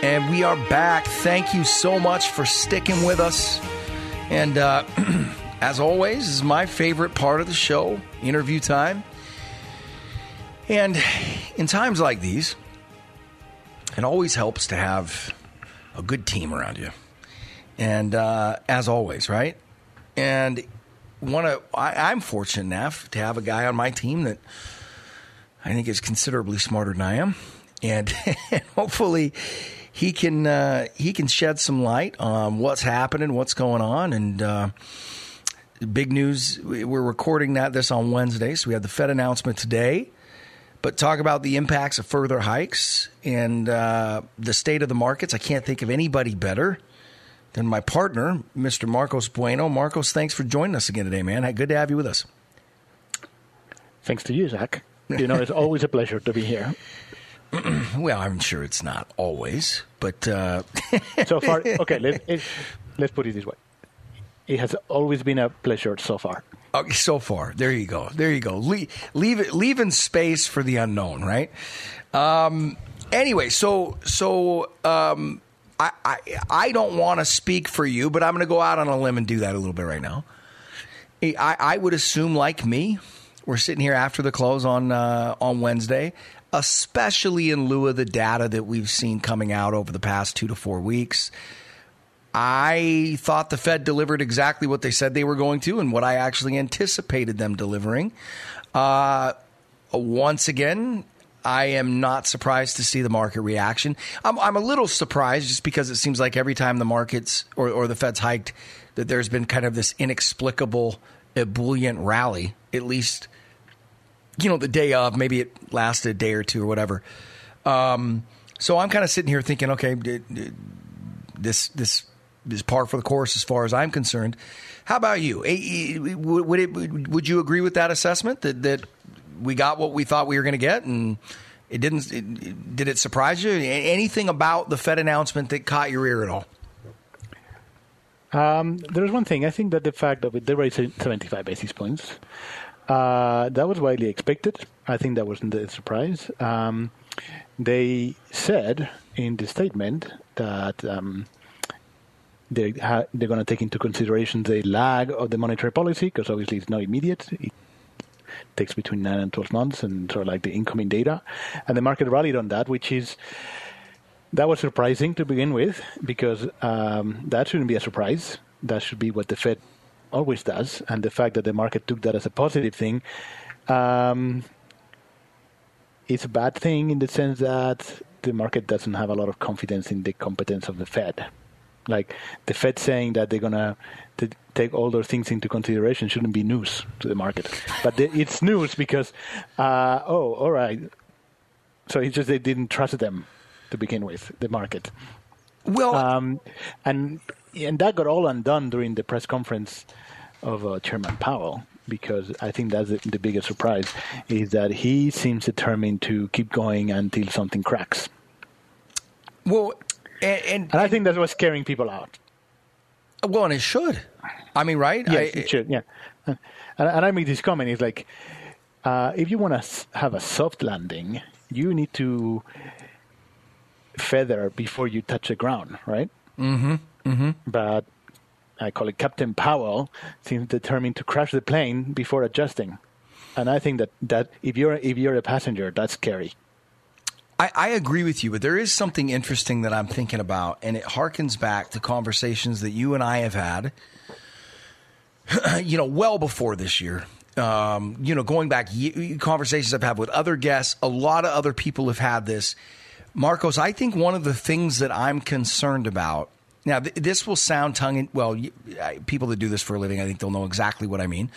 And we are back. Thank you so much for sticking with us. And uh, as always, this is my favorite part of the show interview time. And in times like these, it always helps to have a good team around you. And uh, as always, right? And one of I, I'm fortunate enough to have a guy on my team that I think is considerably smarter than I am, and hopefully he can uh, he can shed some light on what's happening, what's going on, and uh, big news. We're recording that this on Wednesday, so we had the Fed announcement today. But talk about the impacts of further hikes and uh, the state of the markets. I can't think of anybody better than my partner, Mr. Marcos Bueno. Marcos, thanks for joining us again today, man. Good to have you with us. Thanks to you, Zach. You know, it's always a pleasure to be here. well, I'm sure it's not always, but uh... so far, okay. Let, let's put it this way: it has always been a pleasure so far. Okay, so far, there you go. There you go. leave leave leaving space for the unknown, right? Um, anyway, so so um, I, I I don't want to speak for you, but I'm going to go out on a limb and do that a little bit right now. I, I would assume, like me, we're sitting here after the close on uh, on Wednesday especially in lieu of the data that we've seen coming out over the past two to four weeks. I thought the Fed delivered exactly what they said they were going to and what I actually anticipated them delivering. Uh, once again, I am not surprised to see the market reaction. I'm, I'm, a little surprised just because it seems like every time the markets or, or the Fed's hiked, that there's been kind of this inexplicable ebullient rally, at least you know, the day of, maybe it lasted a day or two or whatever. Um, so I'm kind of sitting here thinking, okay, this this is par for the course as far as I'm concerned. How about you? Would it, would you agree with that assessment that that we got what we thought we were going to get and it didn't? It, did it surprise you? Anything about the Fed announcement that caught your ear at all? Um, there's one thing. I think that the fact that they raised 75 basis points uh, that was widely expected. I think that wasn't a surprise. Um, they said in the statement that um, they ha- they're going to take into consideration the lag of the monetary policy because obviously it's not immediate. It takes between nine and twelve months, and sort of like the incoming data, and the market rallied on that, which is that was surprising to begin with because um, that shouldn't be a surprise. That should be what the Fed always does, and the fact that the market took that as a positive thing, um, it's a bad thing in the sense that the market doesn't have a lot of confidence in the competence of the Fed. Like the Fed saying that they're gonna take all those things into consideration shouldn't be news to the market, but the, it's news because uh, oh, all right. So it's just they didn't trust them to begin with, the market. Well, um, and and that got all undone during the press conference of uh, Chairman Powell because I think that's the, the, biggest surprise is that he seems determined to keep going until something cracks. Well, and, and, and I think that's what's scaring people out. Well, and it should. I mean, right? Yes, I, it should. Yeah, and, and I make this comment. It's like uh, if you want to have a soft landing, you need to feather before you touch the ground, right? Mm-hmm. Mm-hmm. But I call it Captain Powell seems determined to crash the plane before adjusting, and I think that, that if you're if you're a passenger, that's scary. I, I agree with you, but there is something interesting that I'm thinking about, and it harkens back to conversations that you and I have had. you know, well before this year. Um, you know, going back conversations I've had with other guests, a lot of other people have had this. Marcos, I think one of the things that I'm concerned about now, th- this will sound tongue in, well, people that do this for a living, I think they'll know exactly what I mean.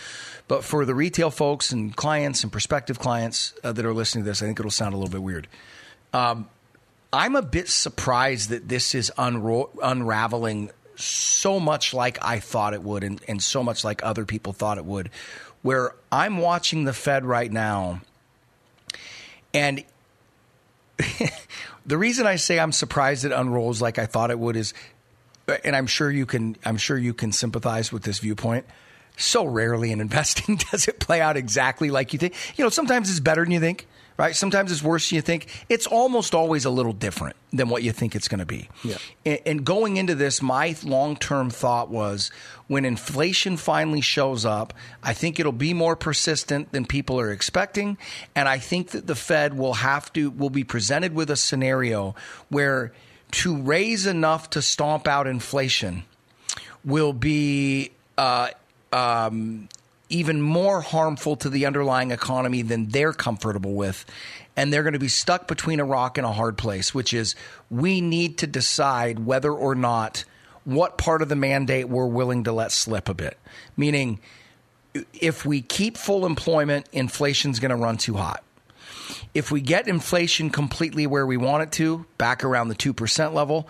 But for the retail folks and clients and prospective clients uh, that are listening to this, I think it'll sound a little bit weird. Um, I'm a bit surprised that this is unro- unraveling so much like I thought it would and, and so much like other people thought it would. Where I'm watching the Fed right now, and the reason I say I'm surprised it unrolls like I thought it would is and I'm sure you can I'm sure you can sympathize with this viewpoint. So rarely in investing does it play out exactly like you think. You know, sometimes it's better than you think, right? Sometimes it's worse than you think. It's almost always a little different than what you think it's going to be. Yeah. And, and going into this, my long term thought was when inflation finally shows up, I think it'll be more persistent than people are expecting. And I think that the Fed will have to, will be presented with a scenario where to raise enough to stomp out inflation will be uh, um, even more harmful to the underlying economy than they're comfortable with. And they're going to be stuck between a rock and a hard place, which is we need to decide whether or not what part of the mandate we're willing to let slip a bit. Meaning, if we keep full employment, inflation's going to run too hot. If we get inflation completely where we want it to, back around the 2% level,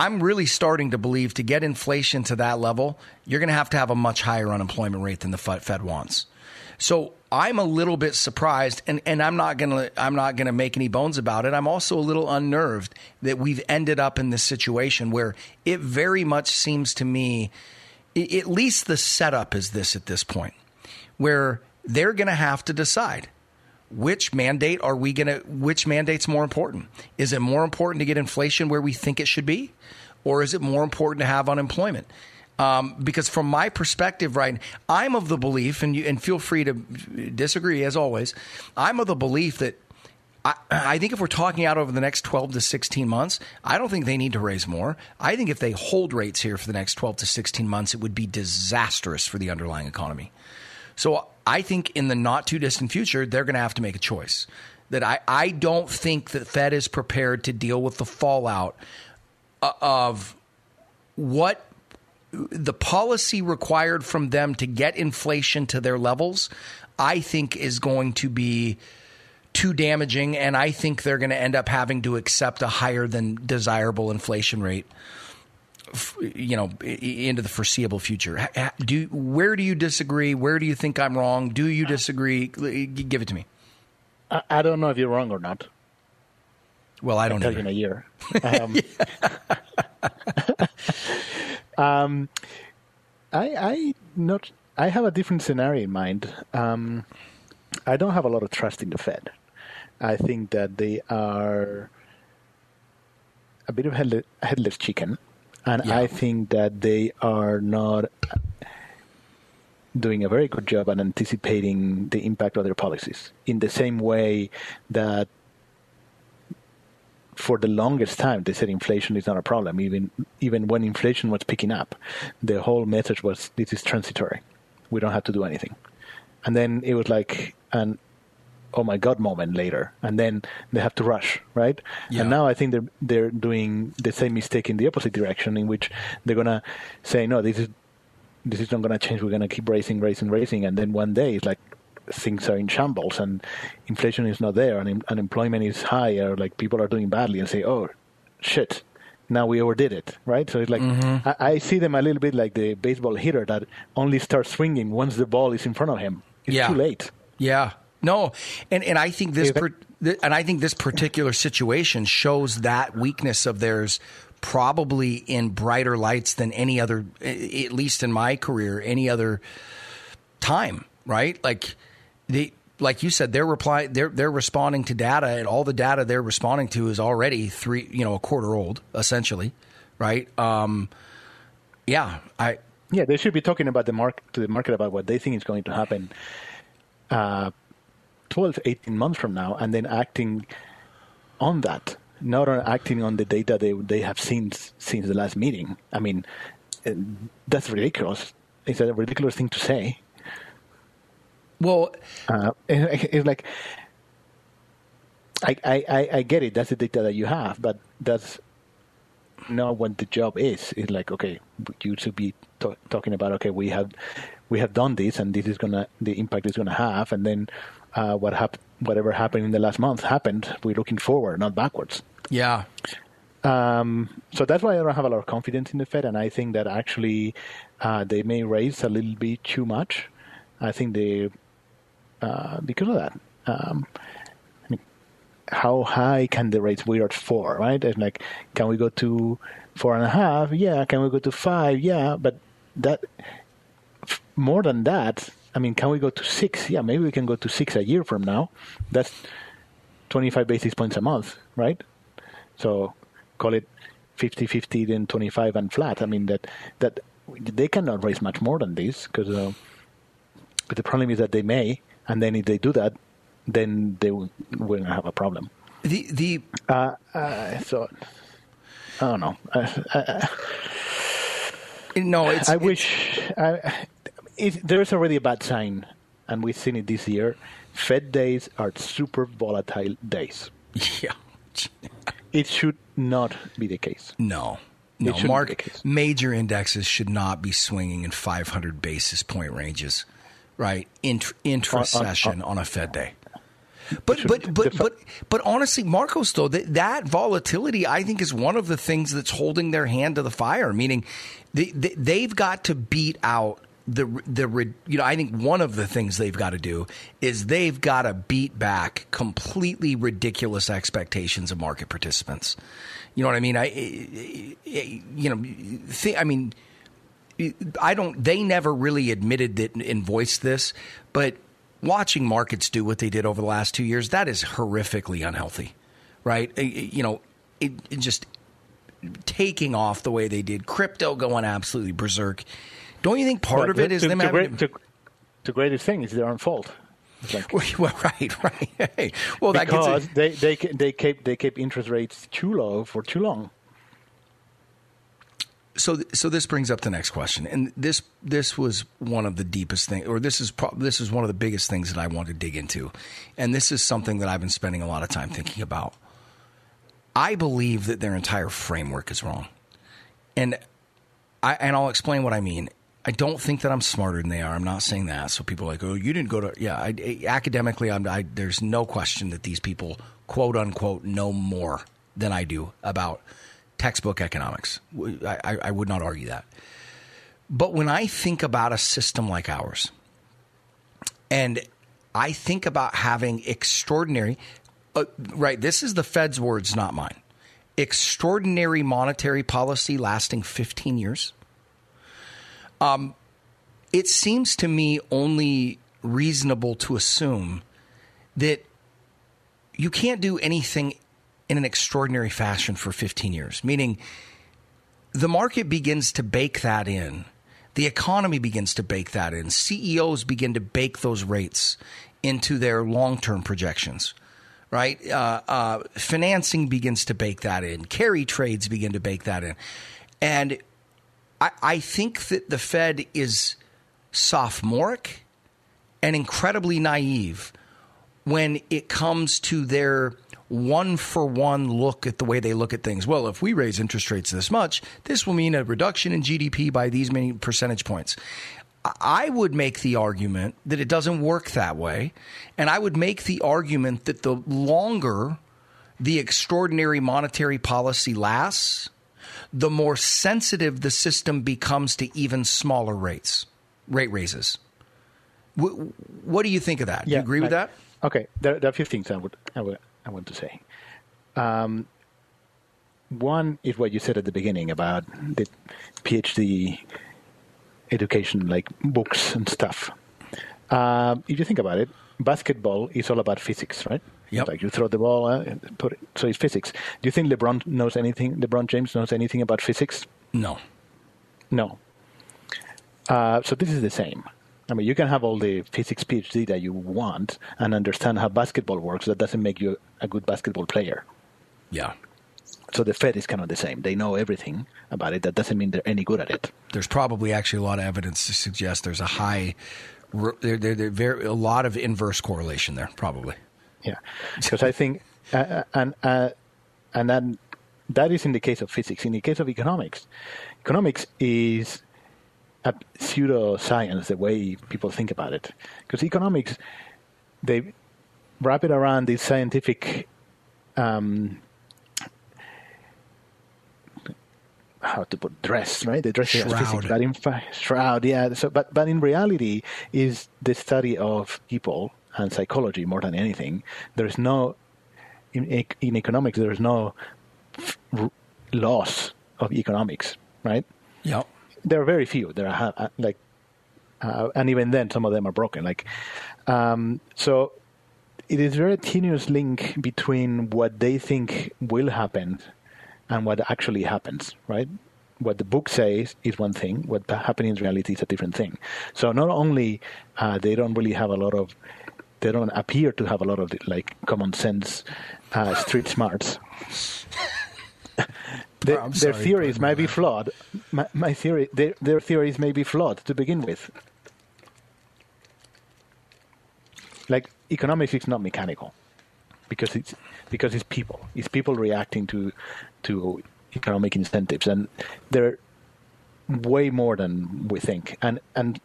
I'm really starting to believe to get inflation to that level, you're going to have to have a much higher unemployment rate than the Fed wants. So I'm a little bit surprised, and, and I'm not gonna I'm not gonna make any bones about it. I'm also a little unnerved that we've ended up in this situation where it very much seems to me, at least the setup is this at this point, where they're going to have to decide which mandate are we going to which mandate's more important is it more important to get inflation where we think it should be or is it more important to have unemployment um, because from my perspective right i'm of the belief and you and feel free to disagree as always i'm of the belief that I, I think if we're talking out over the next 12 to 16 months, I don't think they need to raise more. I think if they hold rates here for the next 12 to 16 months, it would be disastrous for the underlying economy. So I think in the not too distant future, they're going to have to make a choice. That I, I don't think that Fed is prepared to deal with the fallout uh, of what the policy required from them to get inflation to their levels, I think is going to be too damaging. And I think they're going to end up having to accept a higher than desirable inflation rate you know into the foreseeable future. Do where do you disagree? Where do you think i'm wrong? Do you disagree? Give it to me. I, I don't know if you're wrong or not. Well i don't tell you in a year. Um, um, i i not i have a different scenario in mind. Um, i don't have a lot of trust in the fed. I think that they are a bit of a headless chicken and yeah. I think that they are not doing a very good job at anticipating the impact of their policies. In the same way that for the longest time they said inflation is not a problem even even when inflation was picking up the whole message was this is transitory. We don't have to do anything. And then it was like and oh my god moment later and then they have to rush right yeah. and now i think they're they're doing the same mistake in the opposite direction in which they're to say no this is this is not to change we're to keep racing racing racing and then one day it's like things are in shambles and inflation is not there and unemployment is high or like people are doing badly and say oh shit now we overdid it, right? So it's like mm-hmm. I, I, see them a little bit like the baseball hitter that only starts swinging once the ball is in front of him. It's yeah. too late. Yeah, no, and and I think this per, and I think this particular situation shows that weakness of theirs probably in brighter lights than any other, at least in my career, any other time. Right? Like they, like you said, they're reply they're they're responding to data, and all the data they're responding to is already three, you know, a quarter old, essentially. Right? Um, yeah, I. Yeah, they should be talking about the market to the market about what they think is going to happen. Uh, 12, 18 months from now, and then acting on that, not on acting on the data they they have seen since the last meeting. I mean, uh, that's ridiculous. It's a ridiculous thing to say. Well, uh, it's like I, I, I get it. That's the data that you have, but that's not what the job is. It's like okay, you should be t- talking about okay, we have we have done this, and this is gonna the impact is gonna have, and then uh, what hap- whatever happened in the last month happened. We're looking forward, not backwards. Yeah. Um, so that's why I don't have a lot of confidence in the Fed, and I think that actually uh, they may raise a little bit too much. I think they, uh, because of that, um, I mean, how high can the rates? We are at four, right? It's like, can we go to four and a half? Yeah. Can we go to five? Yeah. But that more than that, I mean, can we go to six? Yeah, maybe we can go to six a year from now. That's 25 basis points a month, right? So call it 50, 50, then 25 and flat. I mean that that they cannot raise much more than this because uh, the problem is that they may, and then if they do that, then they will, will have a problem. The the uh, uh, so I don't know. No, it's. I it's, wish it, there is already a bad sign, and we've seen it this year. Fed days are super volatile days. Yeah. it should not be the case. No. No, mark major indexes should not be swinging in 500 basis point ranges, right? Int- intra session on, uh, on, uh, uh, on, a Fed day. But but but but but honestly, Marcos, though that that volatility, I think, is one of the things that's holding their hand to the fire. Meaning, they, they, they've got to beat out the the you know I think one of the things they've got to do is they've got to beat back completely ridiculous expectations of market participants. You know what I mean? I eh, eh, eh, you know th- I mean I don't they never really admitted that and voiced this, but watching markets do what they did over the last 2 years that is horrifically unhealthy. Right? You know, it, it just taking off the way they did, crypto going absolutely berserk don't you think part of it is to, them to having great, to, the greatest thing is their own fault. Like, well, right, right. Hey, well, because that gets they they they keep they keep interest rates too low for too long. So, so this brings up the next question, and this this was one of the deepest things, or this is pro- this is one of the biggest things that I want to dig into, and this is something that I've been spending a lot of time thinking about. I believe that their entire framework is wrong, and I and I'll explain what I mean. I don't think that I'm smarter than they are. I'm not saying that. So people are like, oh, you didn't go to yeah. I, I, academically, I'm, I, there's no question that these people quote unquote know more than I do about textbook economics. I, I would not argue that. But when I think about a system like ours, and I think about having extraordinary, uh, right? This is the Fed's words, not mine. Extraordinary monetary policy lasting 15 years um, it seems to me only reasonable to assume that you can't do anything in an extraordinary fashion for 15 years, meaning the market begins to bake that in. The economy begins to bake that in. CEOs begin to bake those rates into their long term projections, right? Uh, uh, financing begins to bake that in. Carry trades begin to bake that in. And I, I think that the Fed is sophomoric and incredibly naive when it comes to their one for one look at the way they look at things. Well, if we raise interest rates this much, this will mean a reduction in GDP by these many percentage points. I would make the argument that it doesn't work that way. And I would make the argument that the longer the extraordinary monetary policy lasts, the more sensitive the system becomes to even smaller rates, rate raises. W- what do you think of that? Do you agree with I, that? Okay, there, there, are a few things I would, I would I want to say. Um, one is what you said at the beginning about the PhD education, like books and stuff. Um, if you think about it, basketball is all about physics, right? Yep. Like you throw the ball, uh, put it, so it's physics. Do you think LeBron knows anything? LeBron James knows anything about physics? No. No. Uh, so this is the same. I mean, you can have all the physics PhD that you want and understand how basketball works. That doesn't make you a good basketball player. Yeah. So the Fed is kind of the same. They know everything about it. That doesn't mean they're any good at it. There's probably actually a lot of evidence to suggest there's a high, there, there, there, very, a lot of inverse correlation there, probably. Yeah, because I think, uh, uh, and uh, and then that is in the case of physics. In the case of economics, economics is a pseudoscience the way people think about it. Because economics, they wrap it around this scientific. Um, how to put dress right the dress shroud. Physics, but in fact shroud yeah so but but in reality is the study of people and psychology more than anything. There's no in, in economics. There's no f- loss of economics, right? Yeah. There are very few. There are uh, like, uh, and even then, some of them are broken. Like, um, so it is very tenuous link between what they think will happen and what actually happens, right? What the book says is one thing. What happens in reality is a different thing. So not only uh, they don't really have a lot of, they don't appear to have a lot of like common sense, uh, street smarts. their, I'm their sorry, theories may be flawed. My, my theory, their, their theories may be flawed to begin with. Like economics is not mechanical, because it's because it's people. It's people reacting to to economic incentives, and they're way more than we think. And and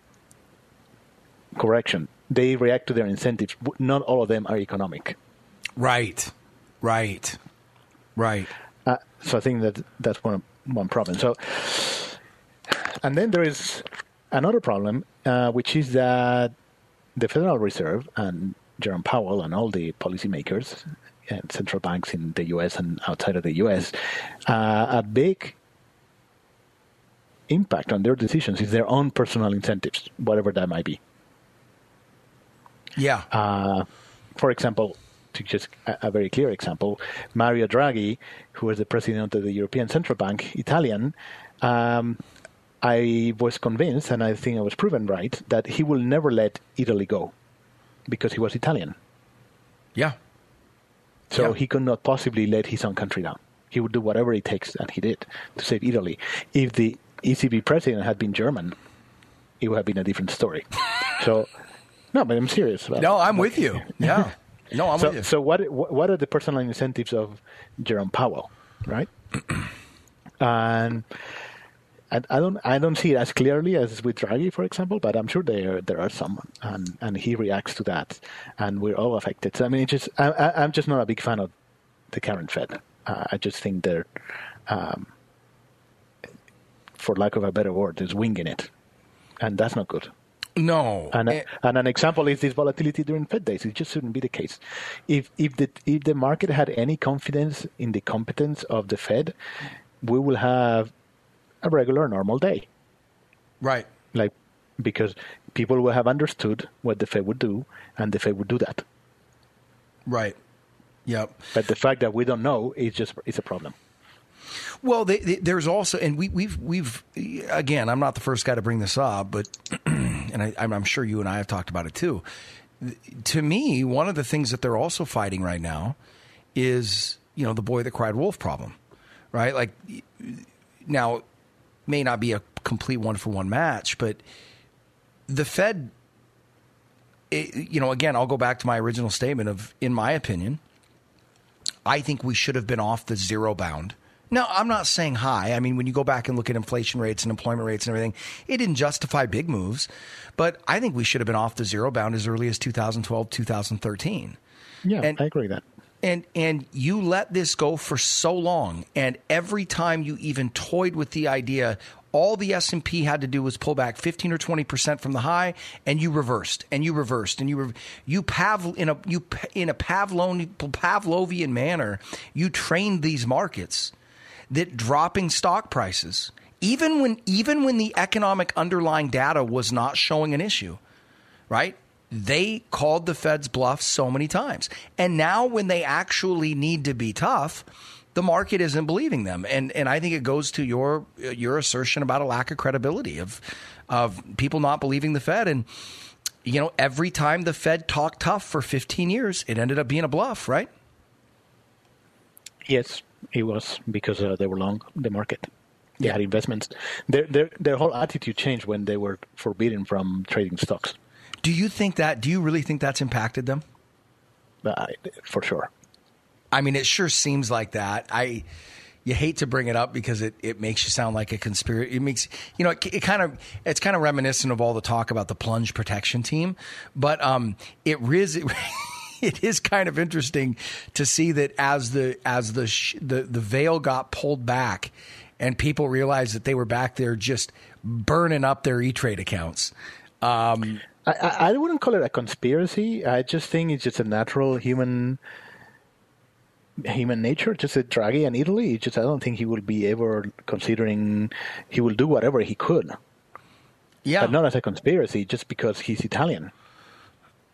correction, they react to their incentives. Not all of them are economic. Right. Right. Right. Uh, so I think that that's one one problem. So, and then there is another problem, uh, which is that the Federal Reserve and Jerome Powell and all the policymakers and central banks in the U.S. and outside of the U.S. Uh, a big impact on their decisions is their own personal incentives, whatever that might be. Yeah. Uh, for example, to just a, very clear example, Mario Draghi, who was the president of the European Central Bank, Italian, um, I was convinced, and I think I was proven right, that he will never let Italy go because he was Italian. yeah. So Yeah. he could not possibly let his own country down. He would do whatever it takes, and he did, to save Italy. If the ECB president had been German, it would have been a different story. so, no, but I'm serious. about No, it. I'm with you. Yeah. No, I'm so, with you. so what, what are the personal incentives of Jerome Powell, right? and and I don't I don't see it as clearly as with Draghi, for example, but I'm sure there there are some, and and he reacts to that, and we're all affected. So I mean, it's just I, I, I'm just not a big fan of the current Fed. Uh, I just think they're, um, for lack of a better word, is winging it, and that's not good. No. And, Eh, and an example is this volatility during Fed days. It just shouldn't be the case. If if the if the market had any confidence in the competence of the Fed, we will have a regular normal day. right. Like because people will have understood what the Fed would do, and the Fed would do that. Right. Yep. But the fact that we don't know is just is a problem. Well, they, they, there's also, and we, we've we've again, I'm not the first guy to bring this up, but and I, I'm sure you and I have talked about it too. To me, one of the things that they're also fighting right now is you know the boy that cried wolf problem, right? Like now, may not be a complete one for one match, but the Fed, it, you know, again, I'll go back to my original statement of, in my opinion, I think we should have been off the zero bound. Now, I'm not saying high. I mean, when you go back and look at inflation rates and employment rates and everything, it didn't justify big moves. But I think we should have been off the zero bound as early as 2012, 2013. Yeah, And- I agree with that. And and you let this go for so long, and every time you even toyed with the idea, all the S and P had to do was pull back fifteen or twenty percent from the high, and you reversed, and you reversed, and you rev- you Pav in a you in a Pavlon, Pavlovian manner, you trained these markets that dropping stock prices, even when even when the economic underlying data was not showing an issue, right? They called the Fed's bluff so many times. And now when they actually need to be tough, the market isn't believing them. And and I think it goes to your your assertion about a lack of credibility of of people not believing the Fed and you know, every time the Fed talked tough for 15 years, it ended up being a bluff, right? Yes, it was because uh, they were long the market. They had investments. Their, their their whole attitude changed when they were forbidden from trading stocks. Do you think that do you really think that's impacted them? Uh, for sure. I mean, it sure seems like that. I you hate to bring it up because it, it makes you sound like a conspiracy. It makes you know it, it kind of it's kind of reminiscent of all the talk about the plunge protection team, but um, it is. It, is kind of interesting to see that as the as the sh- the the veil got pulled back, and people realized that they were back there just burning up their E Trade accounts. Um, I, I, I wouldn't call it a conspiracy. I just think it's just a natural human human nature. Just a Draghi in Italy. Just I don't think he will be ever considering he will do whatever he could, yeah, but not as a conspiracy, just because he's Italian.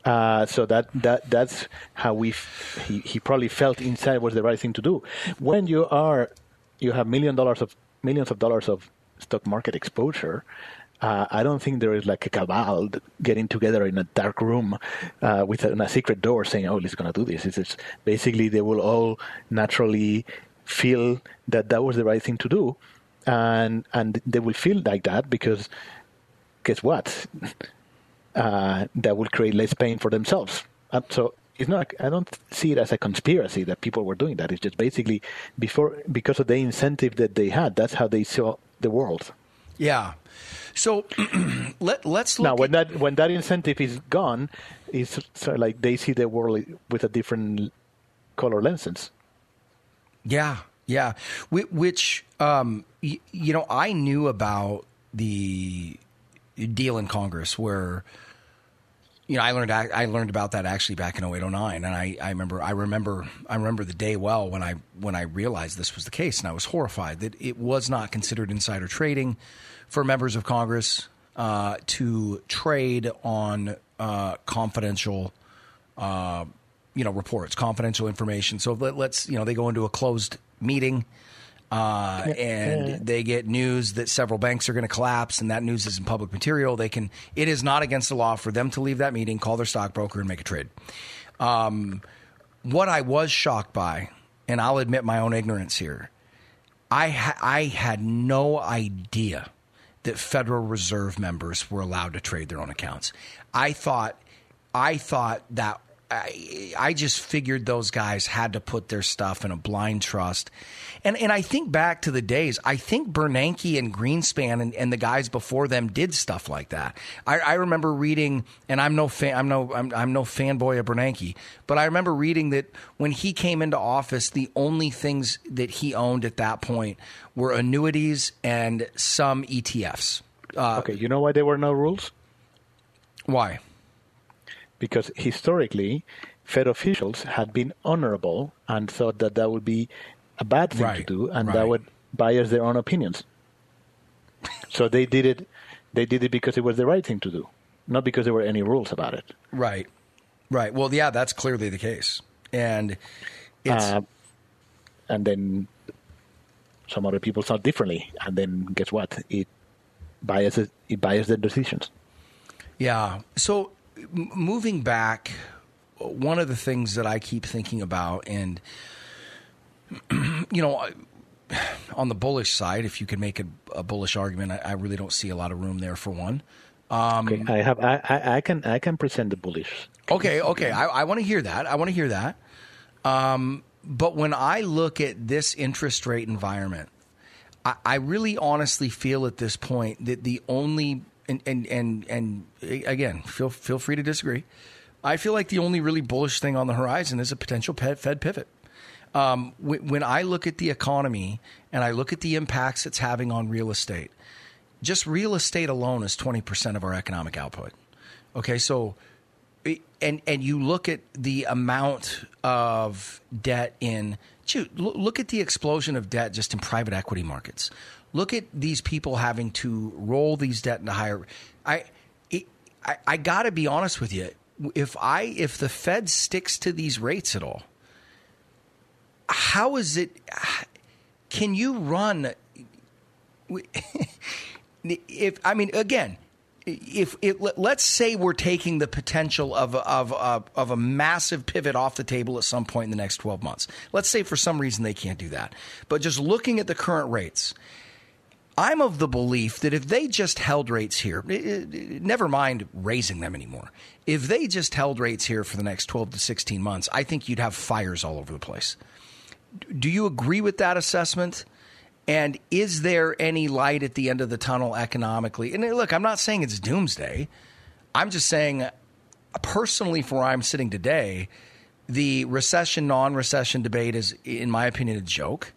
Uh, so that, that that's how we f- he, he probably felt inside was the right thing to do. When you are you have million dollars of millions of dollars of stock market exposure, uh, I don't think there is like a cabal getting together in a dark room uh, with a, a, secret door saying, "Oh, he's going to do this." It's, it's, basically they will all naturally feel that that was the right thing to do, and and they will feel like that because guess what? Uh, that will create less pain for themselves. So it's not. I don't see it as a conspiracy that people were doing that. It's just basically before because of the incentive that they had. That's how they saw the world. Yeah. So let let's now when that when that incentive is gone, it's sort of like they see the world with a different color lenses. Yeah, yeah. Which um, you know, I knew about the deal in Congress where you know I learned I learned about that actually back in 0809 and I, I remember I remember I remember the day well when I when I realized this was the case and I was horrified that it was not considered insider trading for members of Congress uh, to trade on uh, confidential uh, you know reports confidential information. So let, us you know they go into a closed meeting uh, and they get news that several banks are going to collapse, and that news is in public material. They can. It is not against the law for them to leave that meeting, call their stockbroker, and make a trade. Um, what I was shocked by, and I'll admit my own ignorance here, I ha- I had no idea that Federal Reserve members were allowed to trade their own accounts. I thought I thought that I, I just figured those guys had to put their stuff in a blind trust. And and I think back to the days, I think Bernanke and Greenspan and, and the guys before them did stuff like that. I, I remember reading, and I'm no fan, I'm no I'm, I'm no fanboy of Bernanke, but I remember reading that when he came into office, the only things that he owned at that point were annuities and some ETFs. Uh, okay, you know why there were no rules? Why? Because historically, Fed officials had been honorable and thought that that would be a bad thing right, to do, and right. that would bias their own opinions. so they did it. They did it because it was the right thing to do, not because there were any rules about it. Right, right. Well, yeah, that's clearly the case, and it's uh, and then some other people thought differently, and then guess what? It biases it biases their decisions. Yeah. So moving back, one of the things that I keep thinking about, and you know, on the bullish side, if you could make a, a bullish argument, I, I, really don't see a lot of room there for one. Um, okay, I have, I, I, I, can, I can present the bullish. Okay, okay, I, I want to hear that. I want to hear that. Um, but when I look at this interest rate environment, I, I really honestly feel at this point that the only and and and and again, feel feel free to disagree. I feel like the only really bullish thing on the horizon is a potential Fed pivot. Um, when I look at the economy and I look at the impacts it's having on real estate, just real estate alone is twenty percent of our economic output. Okay, so and and you look at the amount of debt in look at the explosion of debt just in private equity markets look at these people having to roll these debt into higher. I, it, I, I got to be honest with you. If I if the Fed sticks to these rates at all, how is it? Can you run? If I mean again, if it, let's say we're taking the potential of of, of of a massive pivot off the table at some point in the next 12 months. Let's say for some reason they can't do that. But just looking at the current rates, I'm of the belief that if they just held rates here, never mind raising them anymore, if they just held rates here for the next 12 to 16 months, I think you'd have fires all over the place. Do you agree with that assessment? And is there any light at the end of the tunnel economically? And uh, look, I'm not saying it's doomsday. I'm just saying, uh, personally, for where I'm sitting today, the recession non recession debate is, in my opinion, a joke.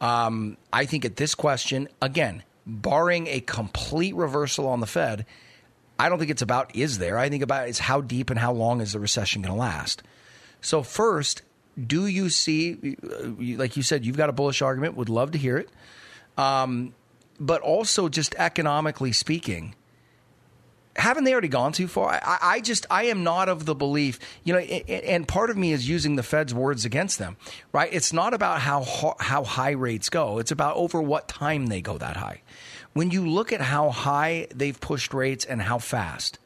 Um, I think at this question, again, barring a complete reversal on the Fed, I don't think it's about is there. I think about is how deep and how long is the recession going to last. So first, do you see, like you said, you've got a bullish argument. Would love to hear it. Um, but also, just economically speaking, haven't they already gone too far? I, I, just I am not of the belief, you know, and part of me is using the Fed's words against them, right? It's not about how how high rates go; it's about over what time they go that high. When you look at how high they've pushed rates and how fast,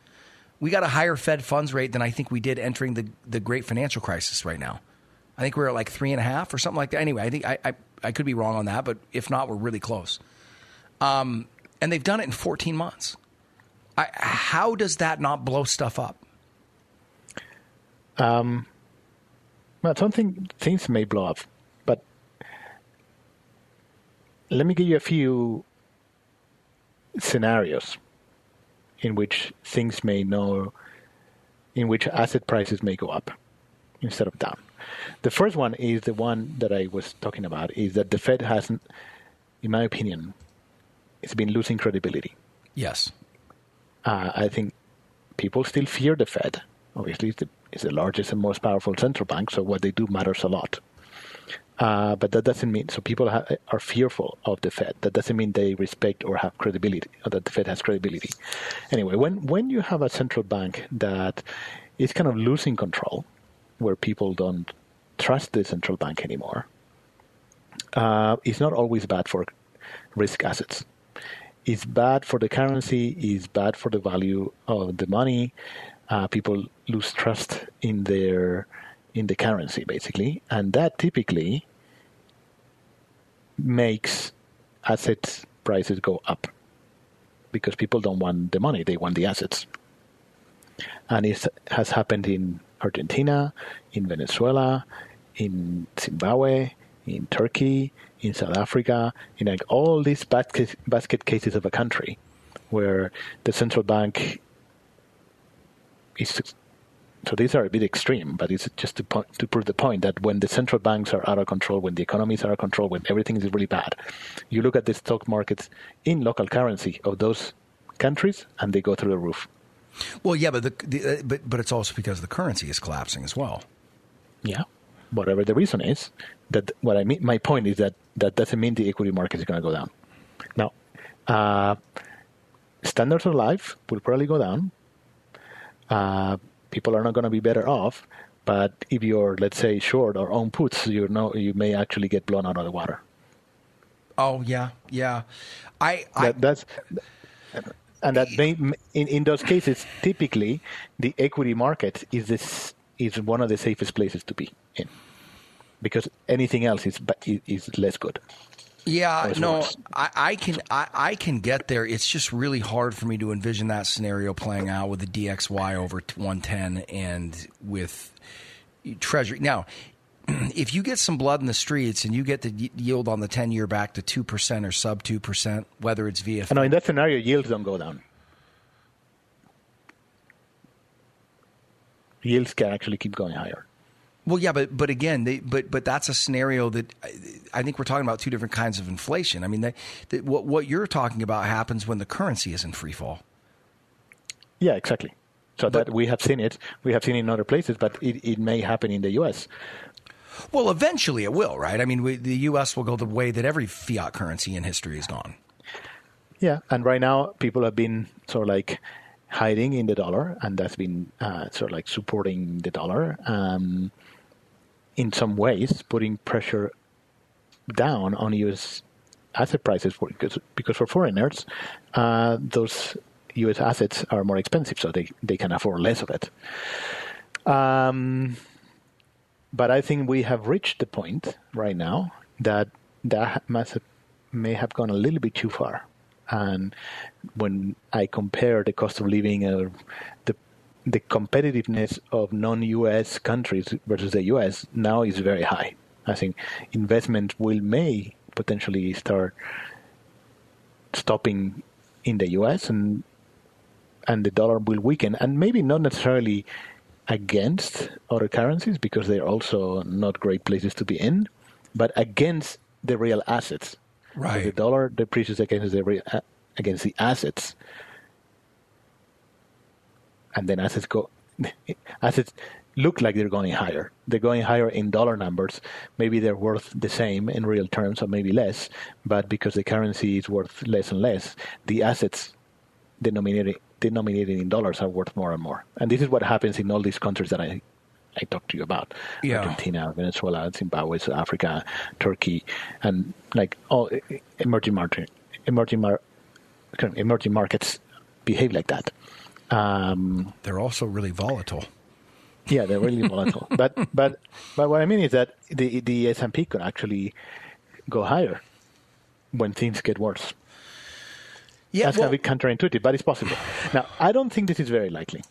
we got a higher Fed funds rate than I think we did entering the the great financial crisis right now. I think we're at like three and a half or something like that. Anyway, I think I I, I could be wrong on that, but if not, we're really close. Um, and they've done it in 14 months. I, how does that not blow stuff up? Um, well, something things may blow up, but let me give you a few scenarios in which things may know, in which asset prices may go up instead of down. The first one is the one that I was talking about, is that the Fed hasn't, in my opinion, it's been losing credibility. Yes. Uh, I think people still fear the Fed. Obviously, it's the, it's the, largest and most powerful central bank, so what they do matters a lot. Uh, but that doesn't mean so people ha- are fearful of the Fed. That doesn't mean they respect or have credibility, or that the Fed has credibility. Anyway, when when you have a central bank that is kind of losing control, where people don't trust the central bank anymore, uh, it's not always bad for risk assets is bad for the currency, is bad for the value of the money. Uh, people lose trust in their in the currency basically, and that typically makes asset prices go up because people don't want the money; they want the assets. And it has happened in Argentina, in Venezuela, in Zimbabwe, in Turkey, in South Africa, in like all these basket, basket cases of a country where the central bank is so these are a bit extreme, but it's just to, po- to prove the point that when the central banks are out of control, when the economies are out of control, when everything is really bad, you look at the stock markets in local currency of those countries, and they go through the roof. Well, yeah, but the, the uh, but but it's also because the currency is collapsing as well. Yeah, whatever the reason is, that what I mean, my point is that that doesn't mean the equity market is going to go down. Now, uh, standards of life will probably go down. Uh, people are not going to be better off, but if you're, let's say, short or own puts, you know, you may actually get blown out of the water. Oh yeah, yeah. I, I that, that's and that may, in in those cases, typically the equity market is this is one of the safest places to be in because anything else is is less good. Yeah, no, I, I, can I, I, can get there. It's just really hard for me to envision that scenario playing out with the DXY over 110 and with Treasury. Now, if you get some blood in the streets and you get the yield on the 10 year back to 2% or sub 2%, whether it's via. No, in that scenario, yields don't go down. Yields can actually keep going higher. Well, yeah, but but again, they, but but that's a scenario that I think we're talking about two different kinds of inflation. I mean, what what you're talking about happens when the currency is in free fall. Yeah, exactly. So but, that we have seen it, we have seen it in other places, but it, it may happen in the U.S. Well, eventually it will, right? I mean, we, the U.S. will go the way that every fiat currency in history has gone. Yeah, and right now people have been sort of like hiding in the dollar, and that's been uh, sort of like supporting the dollar. Um, in some ways putting pressure down on U.S. asset prices for, because, because for foreigners, uh, those U.S. assets are more expensive, so they, they can afford less of it. Um, but I think we have reached the point right now that that must have, may have gone a little bit too far. And when I compare the cost of living or the the competitiveness of non-US countries versus the US now is very high. I think investment will may potentially start stopping in the US and and the dollar will weaken and maybe not necessarily against other currencies because they're also not great places to be in, but against the real assets. Right. The dollar depreciates against the uh, against the assets and then assets go assets look like they're going higher. They're going higher in dollar numbers. Maybe they're worth the same in real terms, or maybe less. But because the currency is worth less and less, the assets denominated denominated in dollars are worth more and more. And this is what happens in all these countries that I I talked to you about Yeah. Argentina, Venezuela, Zimbabwe, South Africa, Turkey, and like all emerging market, emerging mar- emerging markets behave like that. Um, They're also really volatile. yeah, they're really volatile. But but but what I mean is that the the S and P could actually go higher when things get worse. Yeah, That's well, a bit counterintuitive, but it's possible. Now, I don't think this is very likely.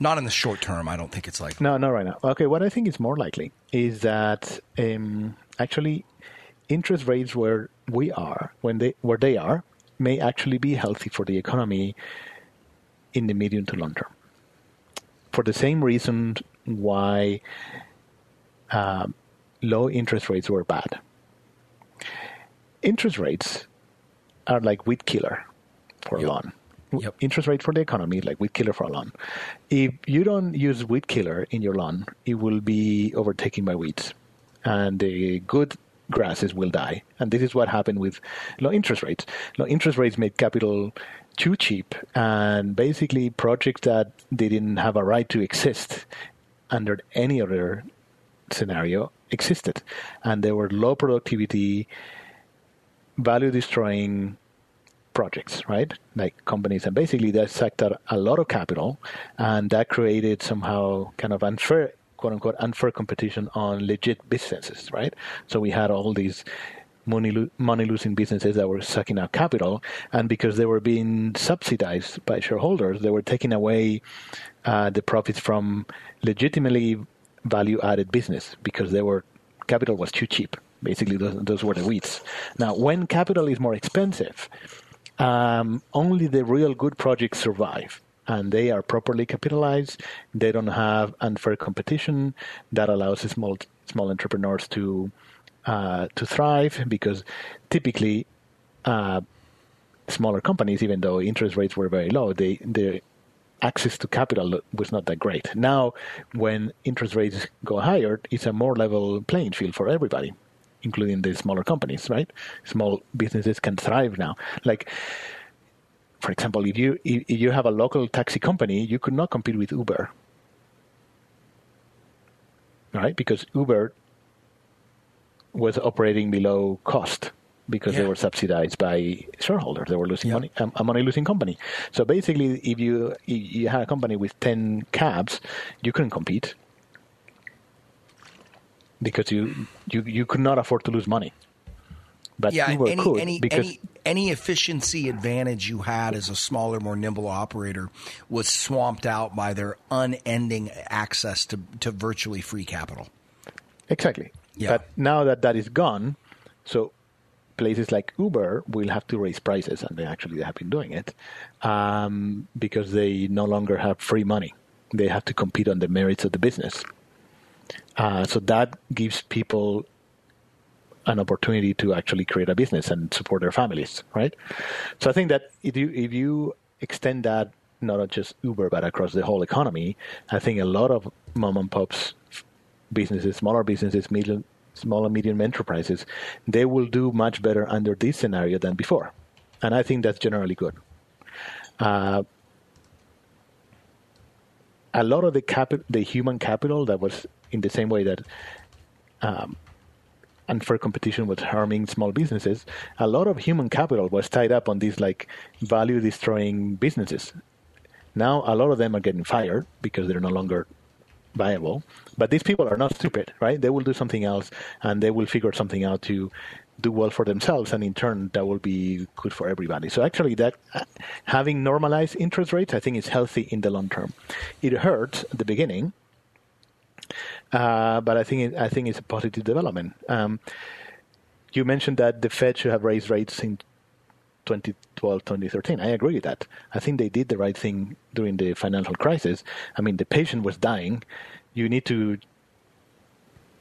Not in the short term. I don't think it's like No, not right now. Okay, what I think is more likely is that um, actually interest rates where we are, when they where they are, may actually be healthy for the economy in the medium to long term. For the same reason why um, low interest rates were bad. Interest rates are like weed killer for Yep. a loan. Yep. Interest rate for the economy like weed killer for a loan. If you don't use weed killer in your lawn, it will be overtaken by weeds, and the good grasses will die. And this is what happened with low interest rates. Low interest rates made capital too cheap, and basically projects that they didn't have a right to exist under any other scenario existed, and they were low productivity, value destroying projects, right? Like companies, and basically that sucked out a lot of capital, and that created somehow kind of unfair, quote unquote, unfair competition on legit businesses, right? So we had all these money lo- money losing businesses that were sucking out capital, and because they were being subsidized by shareholders, they were taking away uh, the profits from legitimately value added business because they were capital was too cheap. Basically, those, those were the weeds. Now, when capital is more expensive, um, only the real good projects survive and they are properly capitalized. They don't have unfair competition that allows small small entrepreneurs to uh, to thrive because typically uh, smaller companies even though interest rates were very low they their access to capital was not that great. Now when interest rates go higher it's a more level playing field for everybody including the smaller companies, right? Small businesses can thrive now. Like, for example, if you if you have a local taxi company, you could not compete with Uber, right? Because Uber was operating below cost because they were subsidized by shareholders. They were losing Yeah. money, um, a money losing company. So basically, if you if you had a company with ten cabs, you couldn't compete because you you, you could not afford to lose money. But yeah, Uber any could any because any any efficiency advantage you had as a smaller, more nimble operator was swamped out by their unending access to to virtually free capital. exactly. Yeah. But now that that is gone, so places like Uber will have to raise prices, and they actually have been doing it um, because they no longer have free money. They have to compete on the merits of the business. Uh, so that gives people an opportunity to actually create a business and support their families, right? So I think that if you if you extend that not just Uber but across the whole economy, I think a lot of mom and pops businesses, smaller businesses, medium, small and medium enterprises, they will do much better under this scenario than before, and I think that's generally good. Uh, a lot of the capital, the human capital that was in the same way that um, unfair competition was harming small businesses, a lot of human capital was tied up on these like value destroying businesses. Now a lot of them are getting fired because they're no longer viable. But these people are not stupid, right? They will do something else and they will figure something out to do well for themselves and in turn that will be good for everybody. So actually that having normalized interest rates I think is healthy in the long term. It hurts at the beginning uh, but I think it, I think it's a positive development. Um, you mentioned that the Fed should have raised rates in 2012, 2013. I agree with that. I think they did the right thing during the financial crisis. I mean, the patient was dying. You need to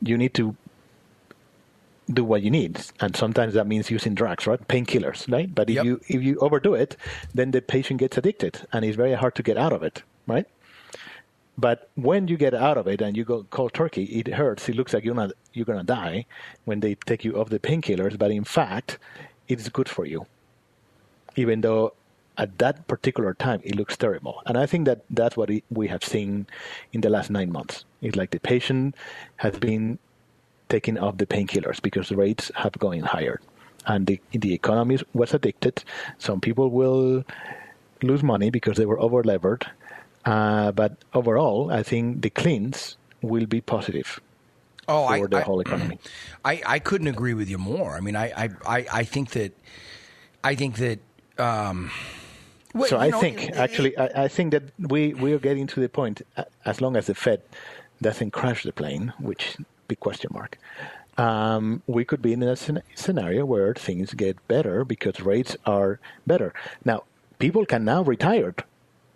you need to do what you need, and sometimes that means using drugs, right? Painkillers, right? But if Yep. you if you overdo it, then the patient gets addicted, and it's very hard to get out of it, right? But when you get out of it and you go cold turkey, it hurts. It looks like you're not you're gonna die when they take you off the painkillers. But in fact, it's good for you. Even though at that particular time, it looks terrible. And I think that that's what we have seen in the last nine months. It's like the patient has been taking off the painkillers because the rates have gone higher. And the, the economy was addicted. Some people will lose money because they were over levered. Uh, but overall, I think the cleans will be positive oh, for I, the I, whole economy. I, I couldn't agree with you more. I mean, I, I, I, think that I think that. Um, well, so I know, think it- actually I, I think that we, we are getting to the point as long as the Fed doesn't crash the plane, which big question mark. Um, we could be in a scen- scenario where things get better because rates are better. Now, people can now retire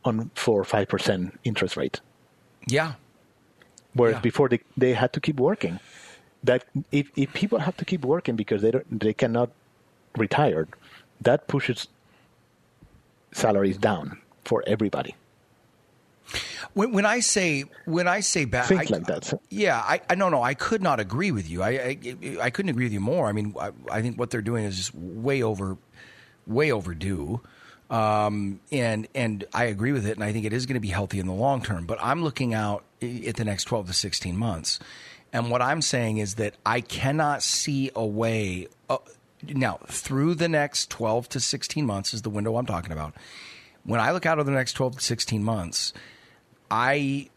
on four or five percent interest rate, yeah, whereas Yeah. before they, they had to keep working. That if, if people have to keep working because they don't, they cannot retire, that pushes salaries down for everybody. When, when I say when I say bad, Think I, like that. Yeah, I, I no no, I could not agree with you. I, I I couldn't agree with you more. I mean, I, I think what they're doing is just way over, way overdue. Um, and and I agree with it, and I think it is going to be healthy in the long term. But I'm looking out at the next 12 to 16 months, and what I'm saying is that I cannot see a way. Uh, now, through the next 12 to 16 months is the window I'm talking about. When I look out over the next 12 to 16 months, I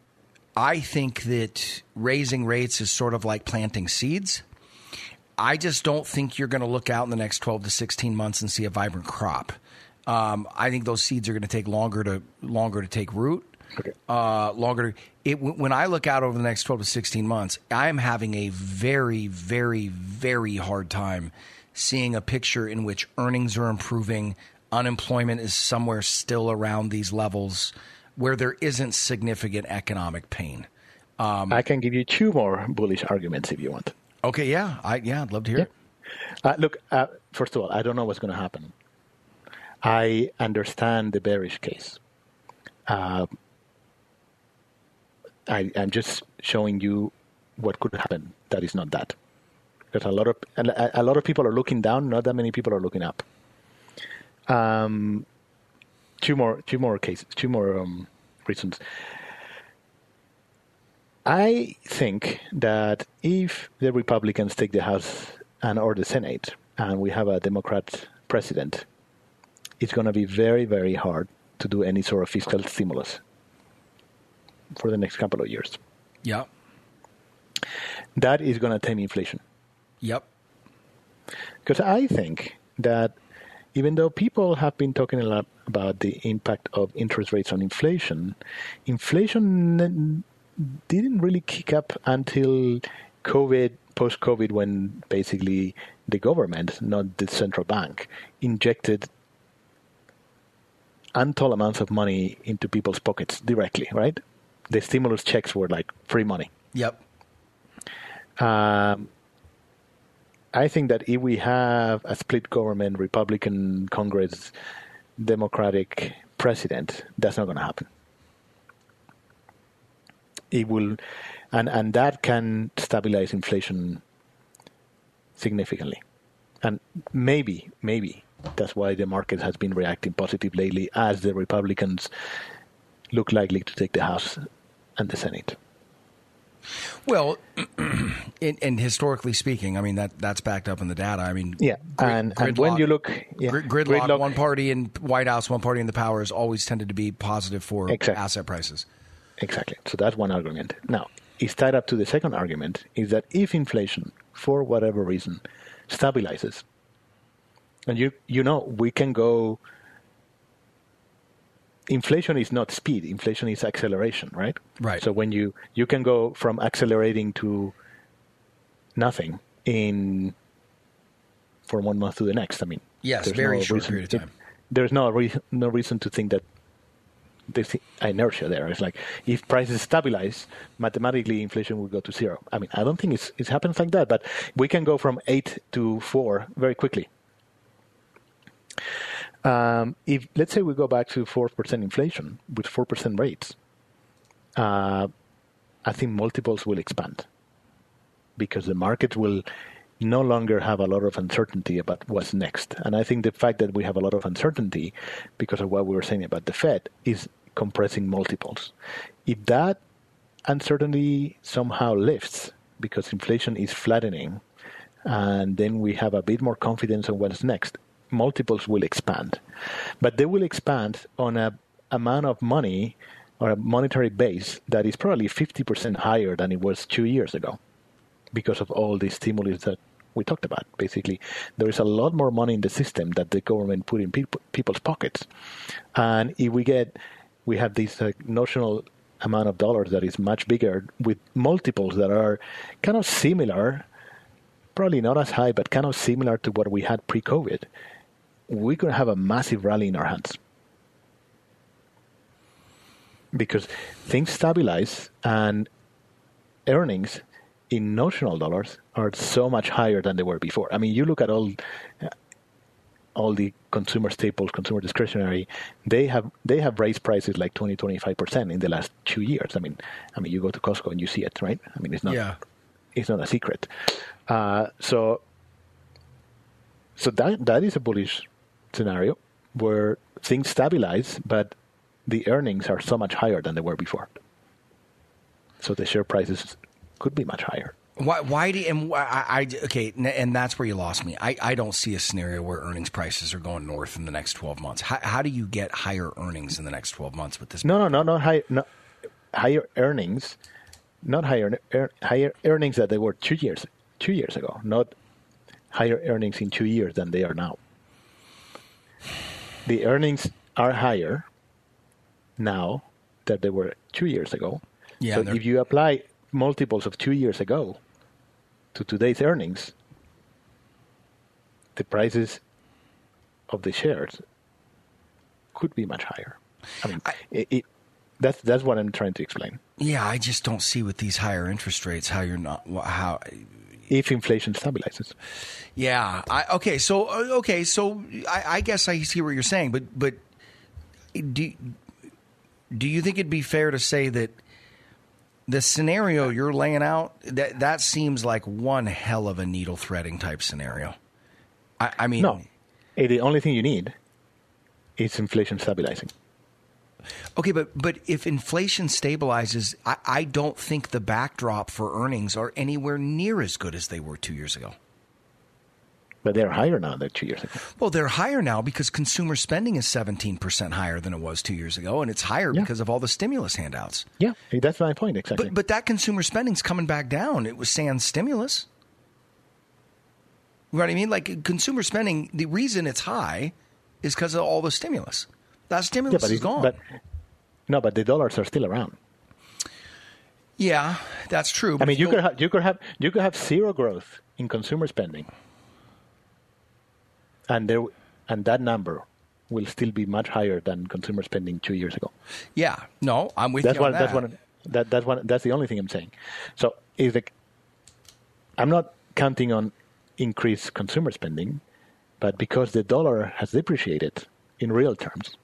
I think that raising rates is sort of like planting seeds. I just don't think you're going to look out in the next 12 to 16 months and see a vibrant crop. Um, I think those seeds are going to take longer to longer to take root. Okay. Uh, longer. To, it, when I look out over the next 12 to 16 months, I am having a very, very, very hard time seeing a picture in which earnings are improving, unemployment is somewhere still around these levels, where there isn't significant economic pain. I can give you two more bullish arguments if you want. Okay, yeah, I yeah, I'd love to hear it. Uh, look, uh, first of all, I don't know what's going to happen. I understand the bearish case. Uh, I, I'm just showing you what could happen. That is not that. Because a lot of a, a lot of people are looking down. Not that many people are looking up. Um, two more, two more cases, two more um, reasons. I think that if the Republicans take the House and or the Senate, and we have a Democrat president, it's going to be very, very hard to do any sort of fiscal stimulus for the next couple of years. Yeah. That is going to tame inflation. yep. Because I think that even though people have been talking a lot about the impact of interest rates on inflation, inflation didn't really kick up until COVID, post COVID, when basically the government, not the central bank, injected untold amounts of money into people's pockets directly, right? The stimulus checks were like free money. Yep. Um, I think that if we have a split government, Republican Congress, Democratic president, that's not going to happen. It will, and and that can stabilize inflation significantly, and maybe maybe that's why the market has been reacting positive lately as the Republicans look likely to take the House and the Senate. Well, and, and historically speaking, I mean that that's backed up in the data. I mean, Yeah, grid- and, and when you look, yeah, grid- gridlock, one party in White House, one party in the power has always tended to be positive for Exactly. asset prices. Exactly. So that's one argument. Now, it's tied up to the second argument is that if inflation, for whatever reason, stabilizes, and you you know we can go. Inflation is not speed. Inflation is acceleration, right? Right. So when you you can go from accelerating to nothing in from one month to the next. I mean, Yes, there's very no short reason- period of time. there's no re- no reason to think that there's inertia there. It's like if prices stabilize, mathematically inflation will go to zero. I mean, I don't think it's, it happens like that, but we can go from eight to four very quickly. Um, if let's say we go back to four percent inflation with four percent rates, uh, I think multiples will expand because the market will no longer have a lot of uncertainty about what's next. And I think the fact that we have a lot of uncertainty because of what we were saying about the Fed is compressing multiples. If that uncertainty somehow lifts because inflation is flattening, and then we have a bit more confidence on what's next, multiples will expand. But they will expand on a amount of money or a monetary base that is probably 50% higher than it was two years ago because of all the stimulus that we talked about. Basically, there is a lot more money in the system that the government put in people, people's pockets. And if we get, we have this uh, notional amount of dollars that is much bigger with multiples that are kind of similar, probably not as high, but kind of similar to what we had pre COVID, we're going to have a massive rally in our hands. Because things stabilize and earnings in notional dollars are so much higher than they were before. I mean, you look at all all the consumer staples, consumer discretionary, they have they have raised prices like 20, 25 percent in the last two years. I mean, I mean, you go to Costco and you see it, right? I mean, it's not Yeah. it's not a secret. Uh, so so that that is a bullish scenario where things stabilize, but the earnings are so much higher than they were before. So the share prices could be much higher. Why? Why do? You, and I, I okay, and that's where you lost me. I, I don't see a scenario where earnings prices are going north in the next twelve months. How, how do you get higher earnings in the next twelve months with this? No, no, no, not high, no, higher earnings, not higher ear, higher earnings that they were two years two years ago, not higher earnings in two years than they are now. The earnings are higher now than they were two years ago. Yeah, so if you apply multiples of two years ago to today's earnings, the prices of the shares could be much higher. I mean, it, it, that's that's what I'm trying to explain. Yeah, I just don't see with these higher interest rates how you're not how. If inflation stabilizes, Yeah. I, okay. So uh, okay. So I, I guess I see what you're saying, but but do do you think it'd be fair to say that the scenario you're laying out that that seems like one hell of a needle threading type scenario? I, I mean, no, the only thing you need is inflation stabilizing. Okay, but but if inflation stabilizes, I, I don't think the backdrop for earnings are anywhere near as good as they were two years ago. But they're higher now than two years ago. Well, they're higher now because consumer spending is 17% higher than it was two years ago, and it's higher Yeah. because of all the stimulus handouts. Yeah, that's my point exactly. But, but that consumer spending's coming back down. It was sans stimulus. You know what I mean? Like consumer spending, the reason it's high is because of all the stimulus. That yeah, stimulus but, is gone. but no, but the dollars are still around. yeah, that's true. I mean, you could have you could have you could have zero growth in consumer spending, and there and that number will still be much higher than consumer spending two years ago. Yeah, no, I'm with That's you on what that's that. one that that's one that's the only thing I'm saying. So is the I'm not counting on increased consumer spending, but because the dollar has depreciated in real terms.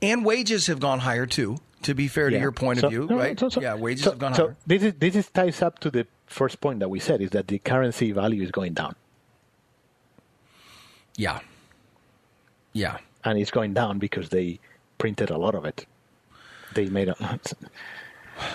And wages have gone higher too. To be fair to your point So- of view, no, right? so- so- yeah, wages have gone so higher. this is this is ties up to the first point that we said is that the currency value is going down, Yeah, yeah. and it's going down because they printed a lot of it. They made a.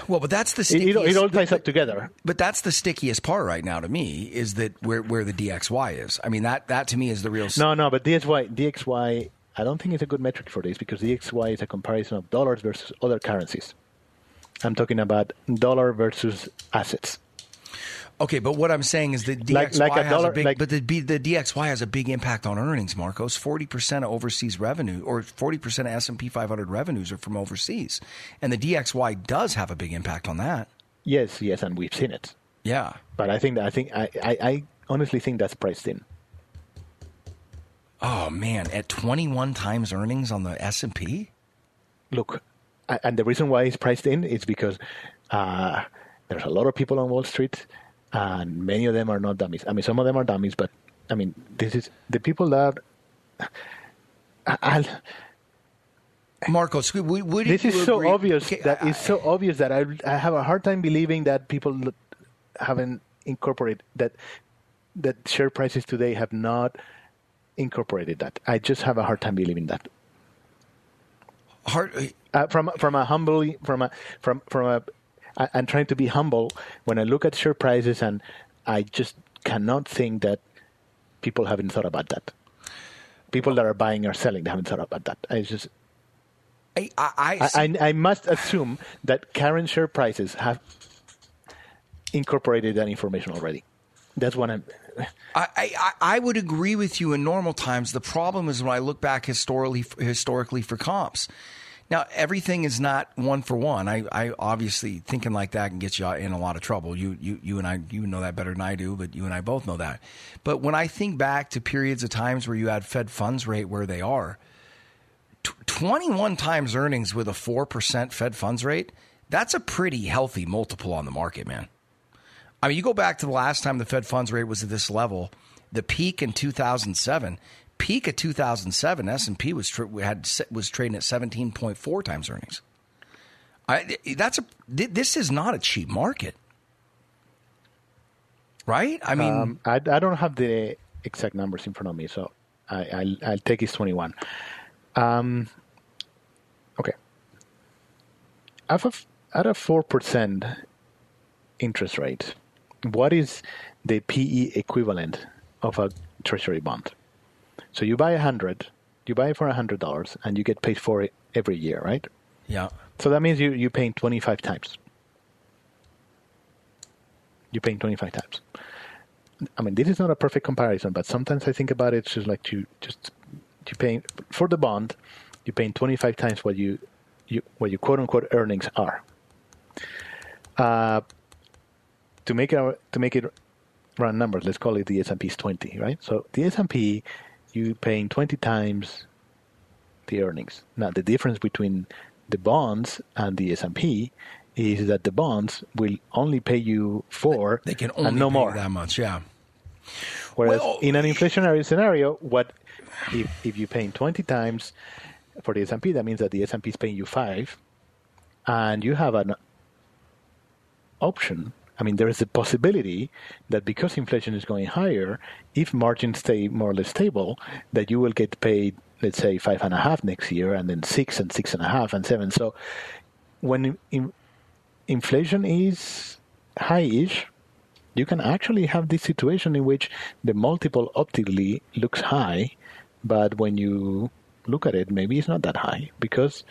Well, but that's the stickiest. it, it all ties up together. but that's the stickiest part right now to me is that where where the DXY is. I mean that that to me is the real. No, no, but DXY, DXY, I don't think it's a good metric for this because DXY is a comparison of dollars versus other currencies. I'm talking about dollar versus assets. Okay, but what I'm saying is that DXY Like- like a has dollar- a big, like- but the the DXY has a big impact on earnings. Marcos, forty percent of overseas revenue, or forty percent of S and P 500 revenues are from overseas, and the DXY does have a big impact on that. Yes, yes, and we've seen it. Yeah. But I think that I think I, I, I honestly think that's priced in. Oh man, at 21 times earnings on the S and P. Look, and the reason why it's priced in is because uh, there's a lot of people on Wall Street, and many of them are not dummies. I mean, some of them are dummies, but I mean, this is the people that. I, I'll, Marcos, would, this is so agree- obvious Okay, that I- it's so obvious that I, I have a hard time believing that people haven't incorporated that that share prices today have not incorporated that. I just have a hard time believing that. Hard, uh, from from a humbly from a from from a I, I'm trying to be humble when I look at share prices, and I just cannot think that people haven't thought about that. People that are buying or selling, they haven't thought about that. I just I, I, I, I must assume that current share prices have incorporated that information already. That's what I'm. I, I, I would agree with you in normal times. The problem is when I look back historically historically for comps. Now everything is not one for one. I, I obviously thinking like that can get you in a lot of trouble. You you you and I you know that better than I do, but you and I both know that. But when I think back to periods of times where you had Fed funds rate where they are, 21 times earnings with a 4% Fed funds rate, that's a pretty healthy multiple on the market, man. I mean, you go back to the last time the Fed funds rate was at this level, the peak in 2007, peak of 2007, S&P was had was trading at 17.4 times earnings. I, that's a this is not a cheap market. Right? I mean, um, I, I don't have the exact numbers in front of me, so I, I'll, I'll take it's 21. Um, okay. At a 4% interest rate, what is the PE equivalent of a treasury bond? So you buy a 100 you buy it for a $100 and you get paid for it every year, right? Yeah. So that means you, you're paying 25 times. You're paying 25 times. I mean, this is not a perfect comparison, but sometimes I think about it just like you just you paying for the bond, you're paying 25 times what you, you what your quote unquote earnings are. Uh, to make it to make it run numbers, let's call it the S&P is 20, right? So the S&P, you paying 20 times the earnings. Now the difference between the bonds and the S&P is that the bonds will only pay you for they can only and no more that much, yeah. Whereas well, in an inflationary scenario, what if if you're paying 20 times for the S&P, that means that the S&P is paying you five, and you have an option. I mean, there is a possibility that because inflation is going higher, if margins stay more or less stable, that you will get paid, let's say, five and a half next year, and then six and six and a half and seven. So, when in, inflation is high-ish, you can actually have this situation in which the multiple optically looks high, but when you look at it, maybe it's not that high because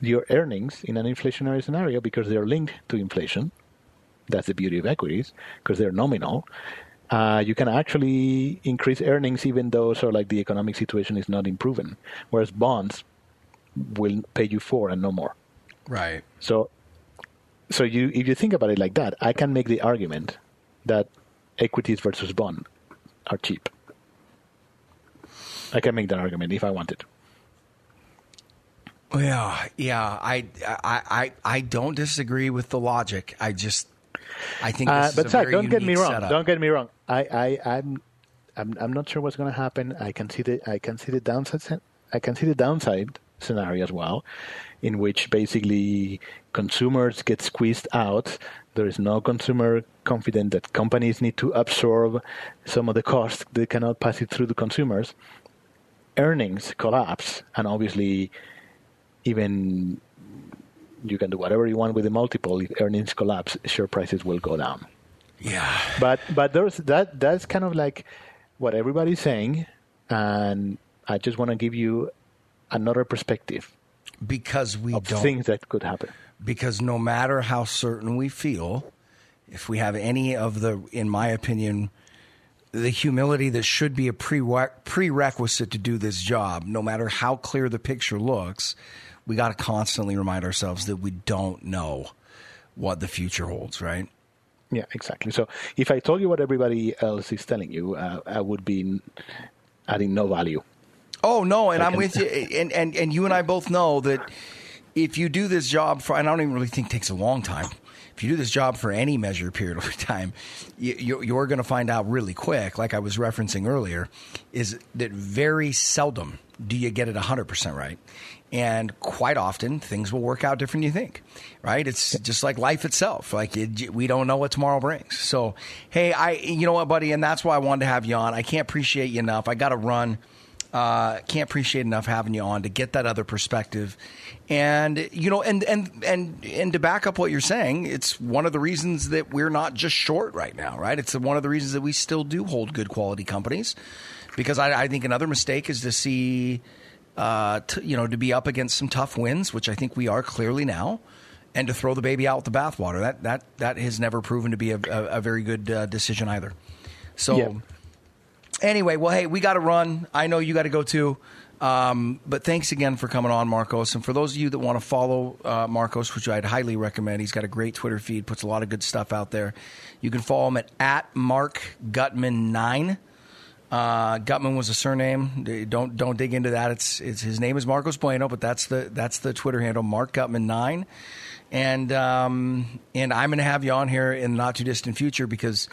your earnings in an inflationary scenario, because they're linked to inflation, that's the beauty of equities, because they're nominal. Uh, you can actually increase earnings even though sort of like the economic situation is not improving, whereas bonds will pay you four and no more. Right. So, so you if you think about it like that, I can make the argument that equities versus bond are cheap. I can make that argument if I wanted. Yeah, yeah. I, I, I, I don't disagree with the logic. I just, I think. Uh, but Zach, don't get me wrong. Setup. Don't get me wrong. I, I, I'm, I'm, I'm not sure what's going to happen. I can see the, I can see the downside. I can see the downside scenario as well, in which basically consumers get squeezed out. There is no consumer confident that companies need to absorb some of the costs. They cannot pass it through to consumers earnings collapse, and obviously, even you can do whatever you want with the multiple. If earnings collapse, share prices will go down. Yeah. But but there's that that's kind of like what everybody's saying, and I just want to give you another perspective because we of don't things that could happen. Because no matter how certain we feel, if we have any of the, in my opinion, the humility that should be a prerequisite to do this job, no matter how clear the picture looks, we got to constantly remind ourselves that we don't know what the future holds, right? Yeah, exactly. So if I told you what everybody else is telling you, uh, I would be adding no value. Oh no, and I'm with you, and, and and you and I both know that if you do this job for, and I don't even really think it takes a long time, if you do this job for any measured period of time, you, you're going to find out really quick, like I was referencing earlier, is that very seldom do you get it 100% right. And quite often, things will work out different than you think, right? It's just like life itself. Like it, we don't know what tomorrow brings. So, hey, I, you know what, buddy, and that's why I wanted to have you on. I can't appreciate you enough. I got to run. Uh, can't appreciate enough having you on to get that other perspective, and you know, and and and and to back up what you're saying, it's one of the reasons that we're not just short right now, right? It's one of the reasons that we still do hold good quality companies, because I, I think another mistake is to see, uh, to, you know, to be up against some tough wins, which I think we are clearly now, and to throw the baby out with the bathwater. That that that has never proven to be a, a, a very good uh, decision either. So. Anyway, well, hey, we got to run. I know you got to go too. Um, but thanks again for coming on, Marcos. And for those of you that want to follow uh, Marcos, which I'd highly recommend, he's got a great Twitter feed, puts a lot of good stuff out there. You can follow him at, at Mark Gutman9. Uh, Gutman was a surname. Don't don't dig into that. It's, it's his name is Marcos Bueno, but that's the that's the Twitter handle, Mark Gutman nine. And um, and I'm going to have you on here in the not too distant future because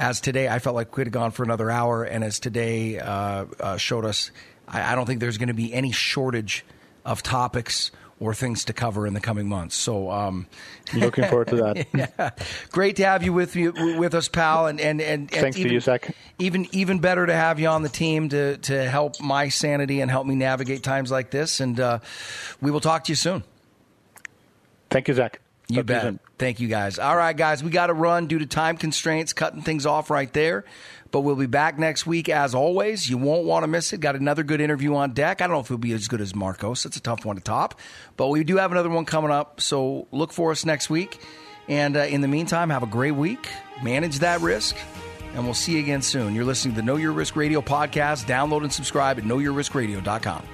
as today, I felt like we have gone for another hour, and as today uh, uh, showed us, I, I, don't think there's going to be any shortage of topics or things to cover in the coming months. So, um, looking forward to that. yeah. Great to have you with you with us, pal, and and and, and thanks even, to you, Zach. Even even better to have you on the team to to help my sanity and help me navigate times like this. And uh, we will talk to you soon. Thank you, Zach. You Talk bet. Thank you, guys. All right, guys, we got to run due to time constraints, cutting things off right there. But we'll be back next week as always. You won't want to miss it. Got another good interview on deck. I don't know if it'll be as good as Marcos. It's a tough one to top. But we do have another one coming up. So look for us next week. And uh, in the meantime, have a great week. Manage that risk. And we'll see you again soon. You're listening to the Know Your Risk Radio podcast. Download and subscribe at knowyourriskradio.com.